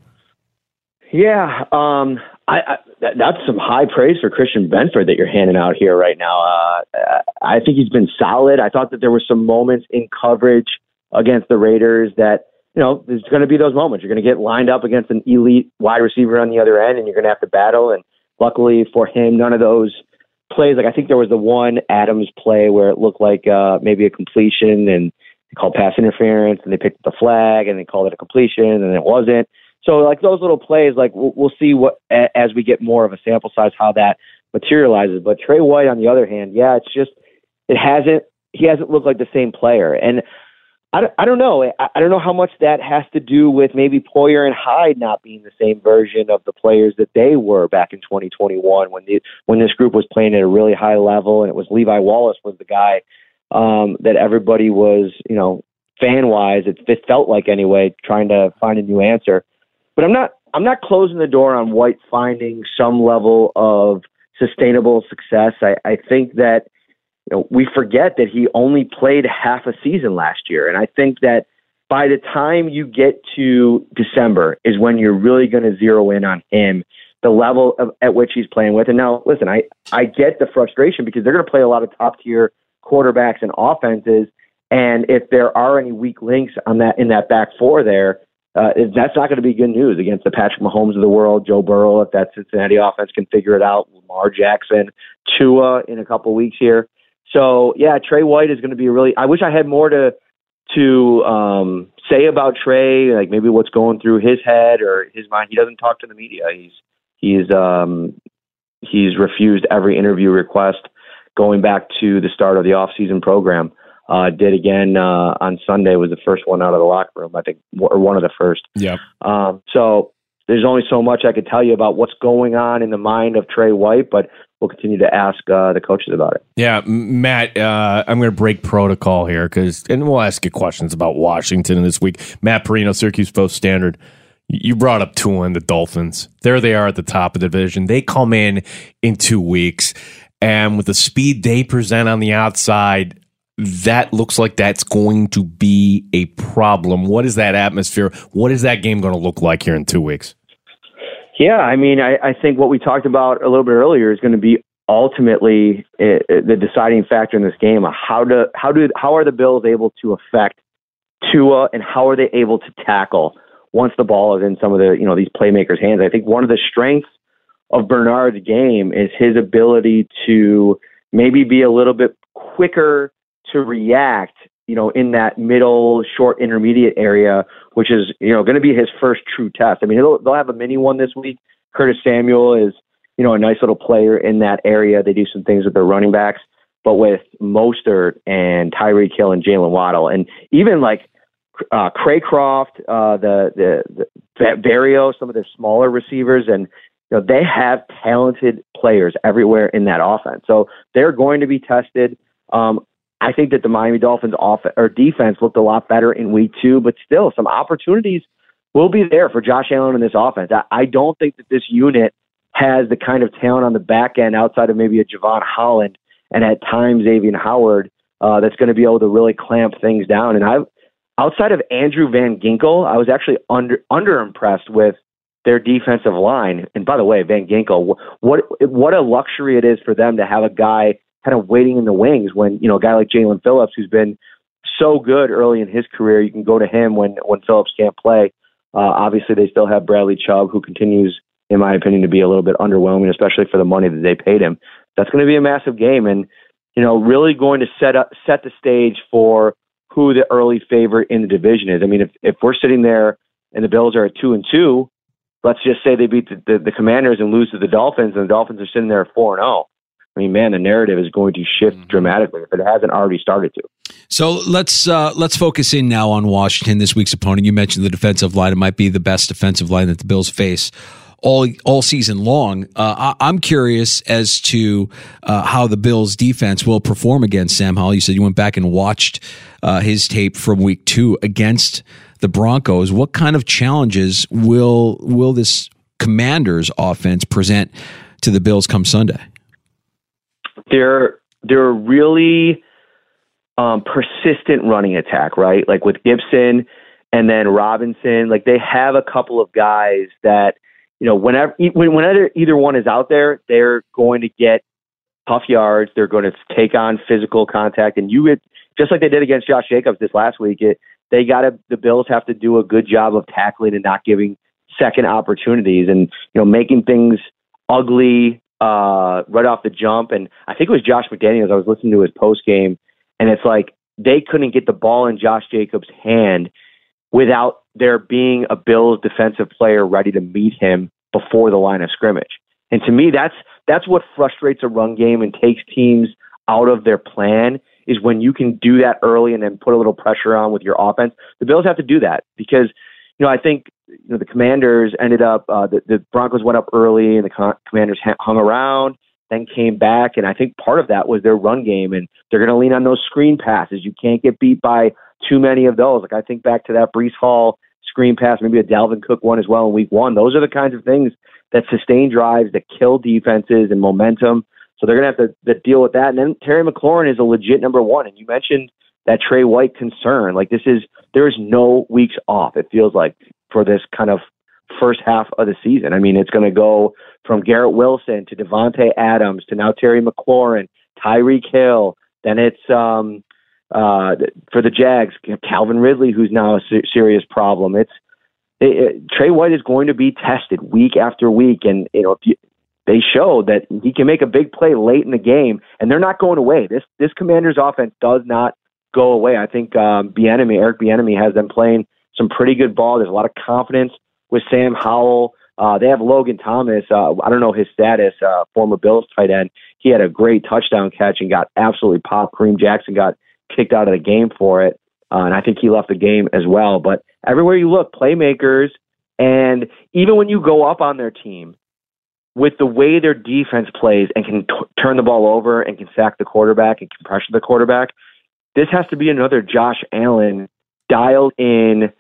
Yeah, um, I, I, that's some high praise for Christian Benford that you're handing out here right now. Uh, I think he's been solid. I thought that there were some moments in coverage against the Raiders that you know there's going to be those moments. You're going to get lined up against an elite wide receiver on the other end, and you're going to have to battle. And luckily for him, none of those plays. Like I think there was the one Adams play where it looked like uh, maybe a completion, and they called pass interference, and they picked up the flag, and they called it a completion, and it wasn't. So like those little plays, like we'll, we'll see what as we get more of a sample size how that materializes. But Tre White, on the other hand, yeah, it's just it hasn't he hasn't looked like the same player, and I don't, I don't know. I, I don't know how much that has to do with maybe Poyer and Hyde not being the same version of the players that they were back in 2021 when the when this group was playing at a really high level, and it was Levi Wallace was the guy um, that everybody was, you know, fan wise, it, it felt like anyway, trying to find a new answer. But I'm not I'm not closing the door on White finding some level of sustainable success. I, I think that you know, we forget that he only played half a season last year, and I think that by the time you get to December is when you're really going to zero in on him, the level of, at which he's playing with. And now, listen, I I get the frustration because they're going to play a lot of top tier quarterbacks and offenses, and if there are any weak links on that in that back four there, uh, that's not going to be good news against the Patrick Mahomes of the world, Joe Burrow, if that Cincinnati offense can figure it out, Lamar Jackson, Tua in a couple weeks here. So yeah, Tre White is going to be really. I wish I had more to to um, say about Tre, like maybe what's going through his head or his mind. He doesn't talk to the media. He's he's um, he's refused every interview request going back to the start of the off season program. Uh, did again uh, on Sunday. Was the first one out of the locker room, I think, or one of the first. Yeah. Um, so there's only so much I could tell you about what's going on in the mind of Tre White, but we'll continue to ask uh, the coaches about it. Yeah, Matt, uh, I'm going to break protocol here because, and we'll ask you questions about Washington this week. Matt Parrino, Syracuse Post Standard. You brought up Tua and the Dolphins. There they are at the top of the division. They come in in two weeks, and with the speed they present on the outside, that looks like that's going to be a problem. What is that atmosphere? What is that game going to look like here in two weeks? Yeah, I mean, I, I think what we talked about a little bit earlier is going to be ultimately uh, the deciding factor in this game. How do how do how are the Bills able to affect Tua, and how are they able to tackle once the ball is in some of the you know these playmakers' hands? I think one of the strengths of Bernard's game is his ability to maybe be a little bit quicker to react, you know, in that middle, short, intermediate area, which is, you know, going to be his first true test. I mean, they'll have a mini one this week. Curtis Samuel is, you know, a nice little player in that area. They do some things with their running backs, but with Mostert and Tyreek Hill and Jaylen Waddle, and even like uh, Cracraft, uh, the the, the Barrio, some of the smaller receivers, and you know they have talented players everywhere in that offense. So they're going to be tested. Um, I think that the Miami Dolphins off or defense looked a lot better in week two, but still some opportunities will be there for Josh Allen in this offense. I, I don't think that this unit has the kind of talent on the back end outside of maybe a Jevon Holland and at times Xavier Howard uh, that's going to be able to really clamp things down. And I, outside of Andrew Van Ginkel, I was actually under under impressed with their defensive line. And by the way, Van Ginkel, what what a luxury it is for them to have a guy kind of waiting in the wings when you know a guy like Jaelan Phillips, who's been so good early in his career, you can go to him when when Phillips can't play. Uh, obviously, they still have Bradley Chubb, who continues, in my opinion, to be a little bit underwhelming, especially for the money that they paid him. That's going to be a massive game, and you know, really going to set up set the stage for who the early favorite in the division is. I mean, if if we're sitting there and the Bills are at two and two, let's just say they beat the, the, the Commanders and lose to the Dolphins, and the Dolphins are sitting there at four and zero. I mean, man, the narrative is going to shift mm-hmm. dramatically if it hasn't already started to. So let's uh, let's focus in now on Washington, this week's opponent. You mentioned the defensive line; it might be the best defensive line that the Bills face all all season long. Uh, I, am curious as to uh, how the Bills' defense will perform against Sam Howell. You said you went back and watched uh, his tape from Week Two against the Broncos. What kind of challenges will will this Commanders' offense present to the Bills come Sunday? They're they're really um, persistent running attack, right? Like with Gibson and then Robinson, like they have a couple of guys that you know, whenever whenever either one is out there, they're going to get tough yards. They're going to take on physical contact, and you would just like they did against Josh Jacobs this last week. It, they got to the Bills have to do a good job of tackling and not giving second opportunities, and you know, making things ugly uh, right off the jump. And I think it was Josh McDaniels. I was listening to his post game, and it's like they couldn't get the ball in Josh Jacobs' hand without there being a Bills defensive player ready to meet him before the line of scrimmage. And to me, that's that's what frustrates a run game and takes teams out of their plan is when you can do that early and then put a little pressure on with your offense. The Bills have to do that because you know I think you know the Commanders ended up uh, the, the Broncos went up early and the Commanders hung around, then came back, and I think part of that was their run game and they're going to lean on those screen passes. You can't get beat by too many of those. Like I think back to that Breece Hall screen pass, maybe a Dalvin Cook one as well in week one. Those are the kinds of things that sustain drives, that kill defenses and momentum. So they're going to have to, to deal with that. And then Terry McLaurin is a legit number one. And you mentioned that Tre White concern. Like this is, there is no weeks off, it feels like, for this kind of first half of the season. I mean, it's going to go from Garrett Wilson to Davante Adams to now Terry McLaurin, Tyreek Hill. Then it's um, uh, for the Jags, Calvin Ridley, who's now a serious problem. It's it, it, Tre White is going to be tested week after week, and you know if you, they show that he can make a big play late in the game, and they're not going away. This this Commanders offense does not go away. I think um, Bieniemy, Eric Bieniemy, has them playing some pretty good ball. There's a lot of confidence with Sam Howell. Uh, they have Logan Thomas. Uh, I don't know his status. Uh, former Bills tight end. He had a great touchdown catch and got absolutely popped. Kareem Jackson got kicked out of the game for it. Uh, and I think he left the game as well. But everywhere you look, playmakers, and even when you go up on their team, with the way their defense plays and can t- turn the ball over and can sack the quarterback and can pressure the quarterback, this has to be another Josh Allen dialed in,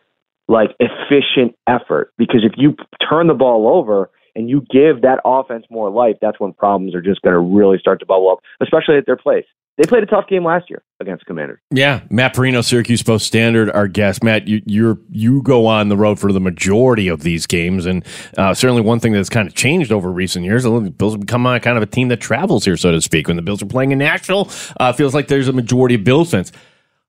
like efficient effort. Because if you turn the ball over and you give that offense more life, that's when problems are just going to really start to bubble up, especially at their place they played a tough game last year against Commanders. Yeah, Matt Parrino, Syracuse Post Standard, our guest. Matt, you you you go on the road for the majority of these games, and uh, certainly one thing that's kind of changed over recent years. The Bills have become a, kind of a team that travels here, so to speak. When the Bills are playing in Nashville, uh, feels like there's a majority of Bills fans.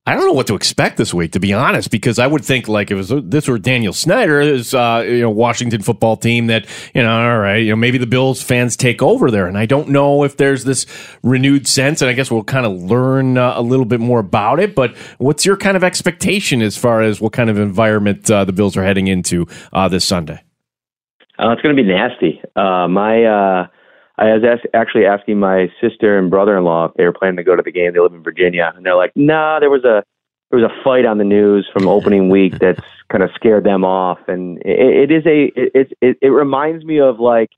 I don't know what to expect this week, to be honest, because I would think like if it was this or Daniel Snyder, is uh, you know Washington football team that you know, all right, you know maybe the Bills fans take over there, and I don't know if there's this renewed sense, and I guess we'll kind of learn uh, a little bit more about it. But what's your kind of expectation as far as what kind of environment uh, the Bills are heading into uh, this Sunday? Uh, it's going to be nasty. Uh, my I was ask, actually asking my sister and brother-in-law if they were planning to go to the game. They live in Virginia, and they're like, "Nah, there was a there was a fight on the news from opening (laughs) week that's kind of scared them off." And it, it is a it, it it reminds me of like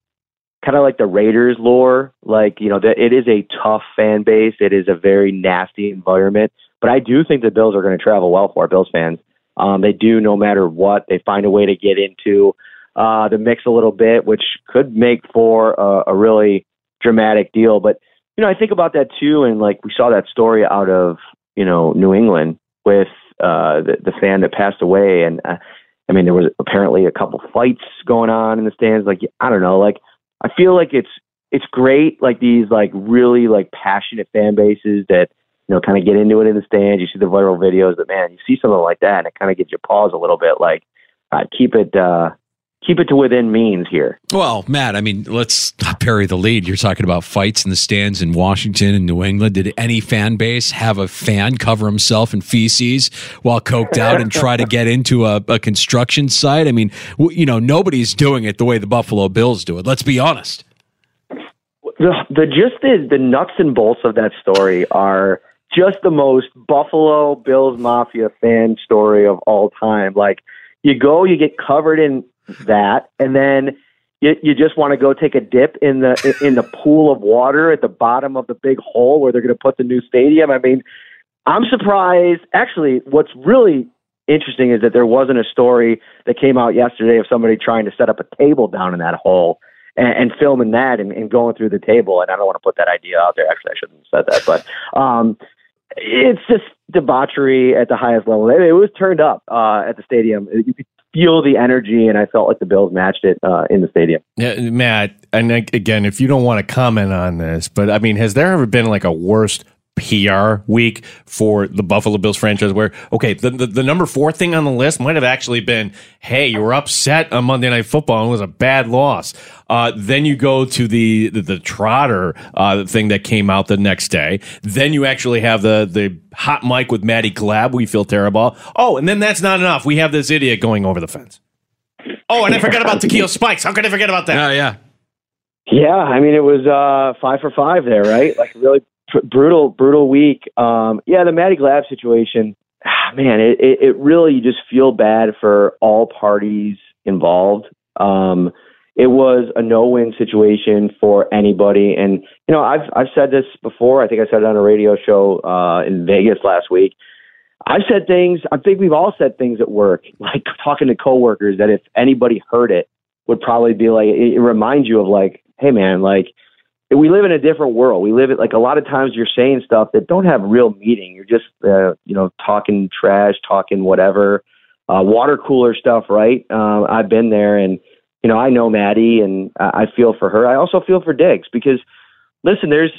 kind of like the Raiders lore. Like you know, that it is a tough fan base. It is a very nasty environment. But I do think the Bills are going to travel well for our Bills fans. Um, they do, no matter what. They find a way to get into uh, the mix a little bit, which could make for a, a really dramatic deal. But you know, I think about that too, and like we saw that story out of you know New England with uh, the the fan that passed away, and uh, I mean there was apparently a couple fights going on in the stands. Like I don't know, like I feel like it's it's great. Like these like really like passionate fan bases that you know kind of get into it in the stands. You see the viral videos, but man, you see something like that, and it kind of gives you pause a little bit. Like uh, keep it. uh keep it to within means here. Well, Matt, I mean, let's not bury the lead. You're talking about fights in the stands in Washington and New England. Did any fan base have a fan cover himself in feces while coked out and try to get into a, a construction site? I mean, w- you know, nobody's doing it the way the Buffalo Bills do it. Let's be honest. The, the just the, the nuts and bolts of that story are just the most Buffalo Bills Mafia fan story of all time. Like, you go, you get covered in that, and then you, you just want to go take a dip in the in the pool of water at the bottom of the big hole where they're going to put the new stadium. I mean, I'm surprised. Actually, what's really interesting is that there wasn't a story that came out yesterday of somebody trying to set up a table down in that hole and, and filming that and, and going through the table. And I don't want to put that idea out there. Actually, I shouldn't have said that, but um, it's just debauchery at the highest level. It, it was turned up uh, at the stadium. You could feel the energy, and I felt like the Bills matched it uh, in the stadium. Yeah, Matt, and again, if you don't want to comment on this, but I mean, has there ever been like a worst PR week for the Buffalo Bills franchise where, okay, the, the, the, number four thing on the list might have actually been, hey, you were upset on Monday Night Football and it was a bad loss. Uh, then you go to the, the, the Trotter uh, thing that came out the next day. Then you actually have the, the hot mic with Maddy Glab. We feel terrible. Oh, and then that's not enough. We have this idiot going over the fence. Oh, and I forgot about Takeo Spikes. How could I forget about that? Oh, yeah. Yeah, I mean it was uh, five for five there, right? Like really brutal, brutal week. Um, yeah, the Maddy Glab situation, ah, man, it, it, it really you just feel bad for all parties involved. Um, it was a no-win situation for anybody, and you know I've I've said this before. I think I said it on a radio show uh, in Vegas last week. I've said things. I think we've all said things at work, (laughs) like talking to coworkers, that if anybody heard it, would probably be like it, it reminds you of like, hey man, like we live in a different world. We live it like a lot of times you're saying stuff that don't have real meaning. You're just uh, you know talking trash, talking whatever, uh, water cooler stuff, right? Uh, I've been there, and you know I know Maddy, and I feel for her. I also feel for Diggs because listen, there's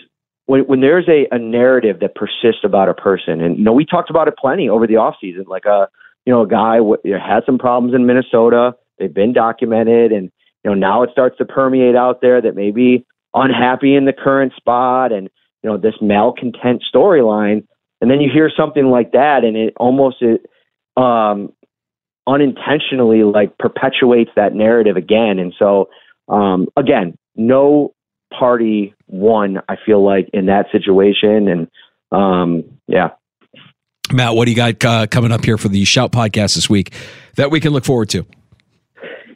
when when there's a, a narrative that persists about a person, and you know we talked about it plenty over the off season, like a you know a guy w- had some problems in Minnesota. They've been documented, and you know now it starts to permeate out there that maybe unhappy in the current spot and you know this malcontent storyline. And then you hear something like that and it almost it um unintentionally like perpetuates that narrative again. And so um again no party won i feel like in that situation. And um yeah. Matt what do you got uh, coming up here for the shout podcast this week that we can look forward to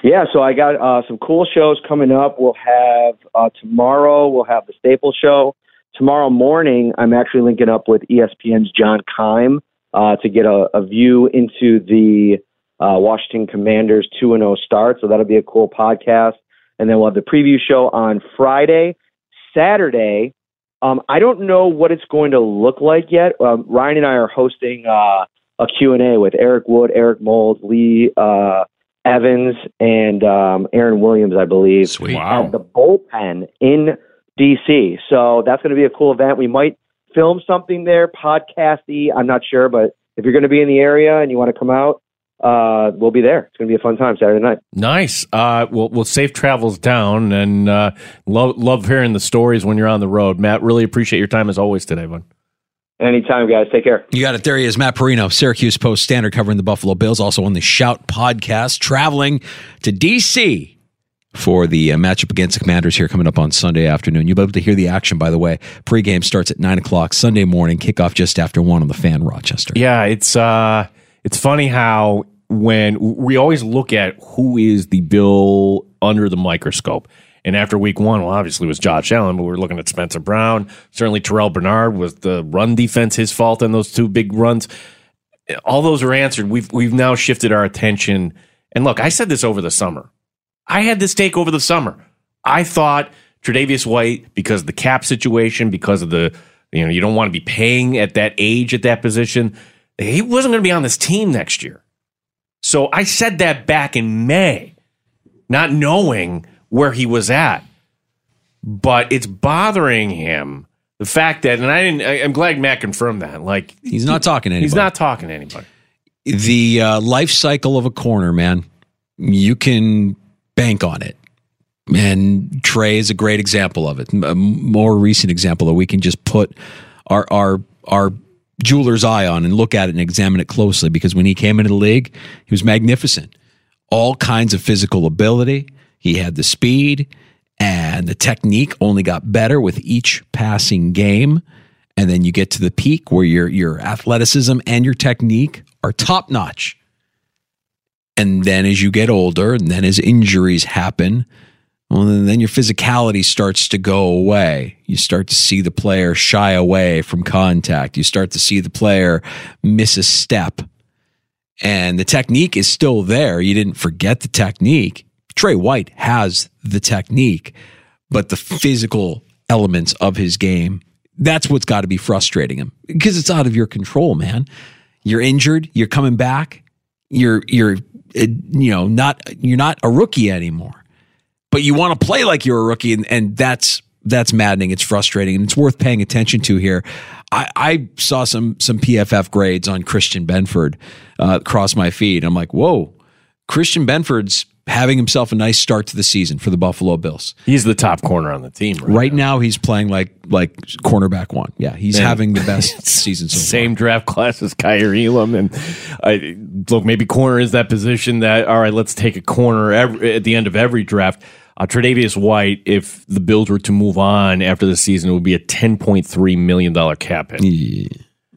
yeah, so I got uh, some cool shows coming up. We'll have uh, tomorrow, we'll have the Staples Show. Tomorrow morning, I'm actually linking up with ESPN's John Keim uh, to get a, a, view into the uh, Washington Commanders 2 0 start. So that'll be a cool podcast. And then we'll have the preview show on Friday. Saturday, um, I don't know what it's going to look like yet. Um, Ryan and I are hosting uh, a Q&A with Eric Wood, Eric Moulds, Lee uh, Evans and um, Aaron Williams, I believe, Sweet. at the bullpen in DC. So that's going to be a cool event. We might film something there, podcasty. I'm not sure, but if you're going to be in the area and you want to come out, uh, we'll be there. It's going to be a fun time Saturday night. Nice. Uh, well, well, safe travels down, and uh, love love hearing the stories when you're on the road. Matt, really appreciate your time as always today, bud. Anytime, guys. Take care. You got it. There he is, Matt Parrino, Syracuse Post Standard, covering the Buffalo Bills, also on the Shout podcast, traveling to D.C. for the uh, matchup against the Commanders here coming up on Sunday afternoon. You'll be able to hear the action, by the way. Pregame starts at 9 o'clock Sunday morning, kickoff just after 1 on the fan Rochester. Yeah, it's, uh, it's funny how when we always look at who is the Bill under the microscope. And after week one, well, obviously it was Josh Allen, but we were looking at Spencer Brown. Certainly Terrel Bernard was the run defense his fault on those two big runs. All those are answered. We've we've now shifted our attention. And look, I said this over the summer. I had this take over the summer. I thought Tre'Davious White, because of the cap situation, because of the you know you don't want to be paying at that age at that position, he wasn't going to be on this team next year. So I said that back in May, not knowing where he was at. but it's bothering him. The fact that, and I didn't, I, am glad Matt confirmed that. Like he's not talking to anybody. He's not talking to anybody. The uh, life cycle of a corner, man, you can bank on it. And Tre is a great example of it. A more recent example that we can just put our our our jeweler's eye on and look at it and examine it closely because when he came into the league, he was magnificent. All kinds of physical ability. He had the speed and the technique only got better with each passing game. And then you get to the peak where your your athleticism and your technique are top notch. And then as you get older, and then as injuries happen, well, then your physicality starts to go away. You start to see the player shy away from contact. You start to see the player miss a step. And the technique is still there. You didn't forget the technique. Tre White has the technique, but the physical elements of his game, that's what's got to be frustrating him because it's out of your control, man. You're injured, you're coming back, you're you're uh, you know, not you're not a rookie anymore but you want to play like you're a rookie, and, and that's that's maddening. It's frustrating, and it's worth paying attention to here. I, I saw some some PFF grades on Christian Benford uh, cross my feed. I'm like, whoa, Christian Benford's having himself a nice start to the season for the Buffalo Bills. He's the top corner on the team right, right now. He's playing like like cornerback one. Yeah, he's and having the best (laughs) season. So same far. draft class as Kaiir Elam, and I, look, maybe corner is that position that all right. Let's take a corner every, at the end of every draft. Uh, Tre'Davious White, if the Bills were to move on after the season, it would be a ten point three million dollar cap hit. Yeah.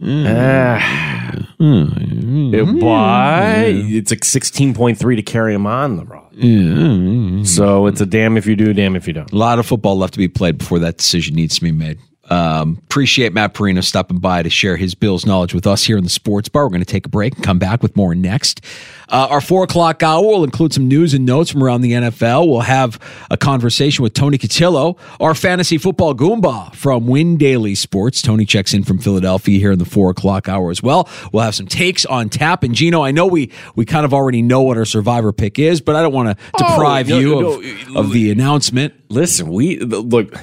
Mm. Ah. Mm. It, why? It's like sixteen point three to carry him on the roster. Yeah. So it's a damn if you do, damn if you don't. A lot of football left to be played before that decision needs to be made. Um, appreciate Matt Parrino stopping by to share his Bills knowledge with us here in the Sports Bar. We're going to take a break and come back with more next. Uh, our four o'clock hour will include some news and notes from around the NFL. We'll have a conversation with Tony Cotillo, our fantasy football Goomba from Win Daily Sports. Tony checks in from Philadelphia here in the four o'clock hour as well. We'll have some takes on tap. And Gino, I know we we kind of already know what our survivor pick is, but I don't want to deprive oh, no, you no, of, no, of the announcement. Listen, we look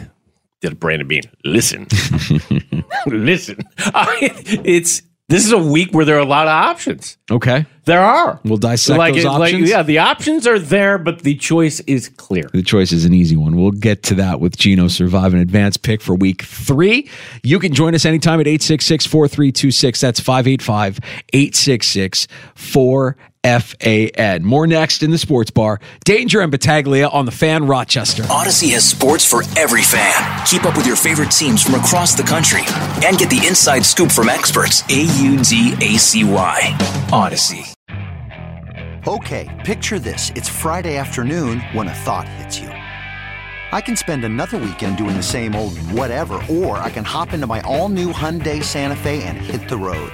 did Brandon Beane. Listen, (laughs) listen. (laughs) it's this is a week where there are a lot of options. Okay, there are. We'll dissect like, those options. Like, yeah, the options are there, but the choice is clear. The choice is an easy one. We'll get to that with Gino Survive an advanced pick for week three. You can join us anytime at 866 4326. That's 585 866 4 F-A-N. More next in the sports bar. Danger and Battaglia on the fan Rochester. Audacy has sports for every fan. Keep up with your favorite teams from across the country and get the inside scoop from experts. A-U-D-A-C-Y. Audacy. Okay, picture this. It's Friday afternoon when a thought hits you. I can spend another weekend doing the same old whatever, or I can hop into my all-new Hyundai Santa Fe and hit the road.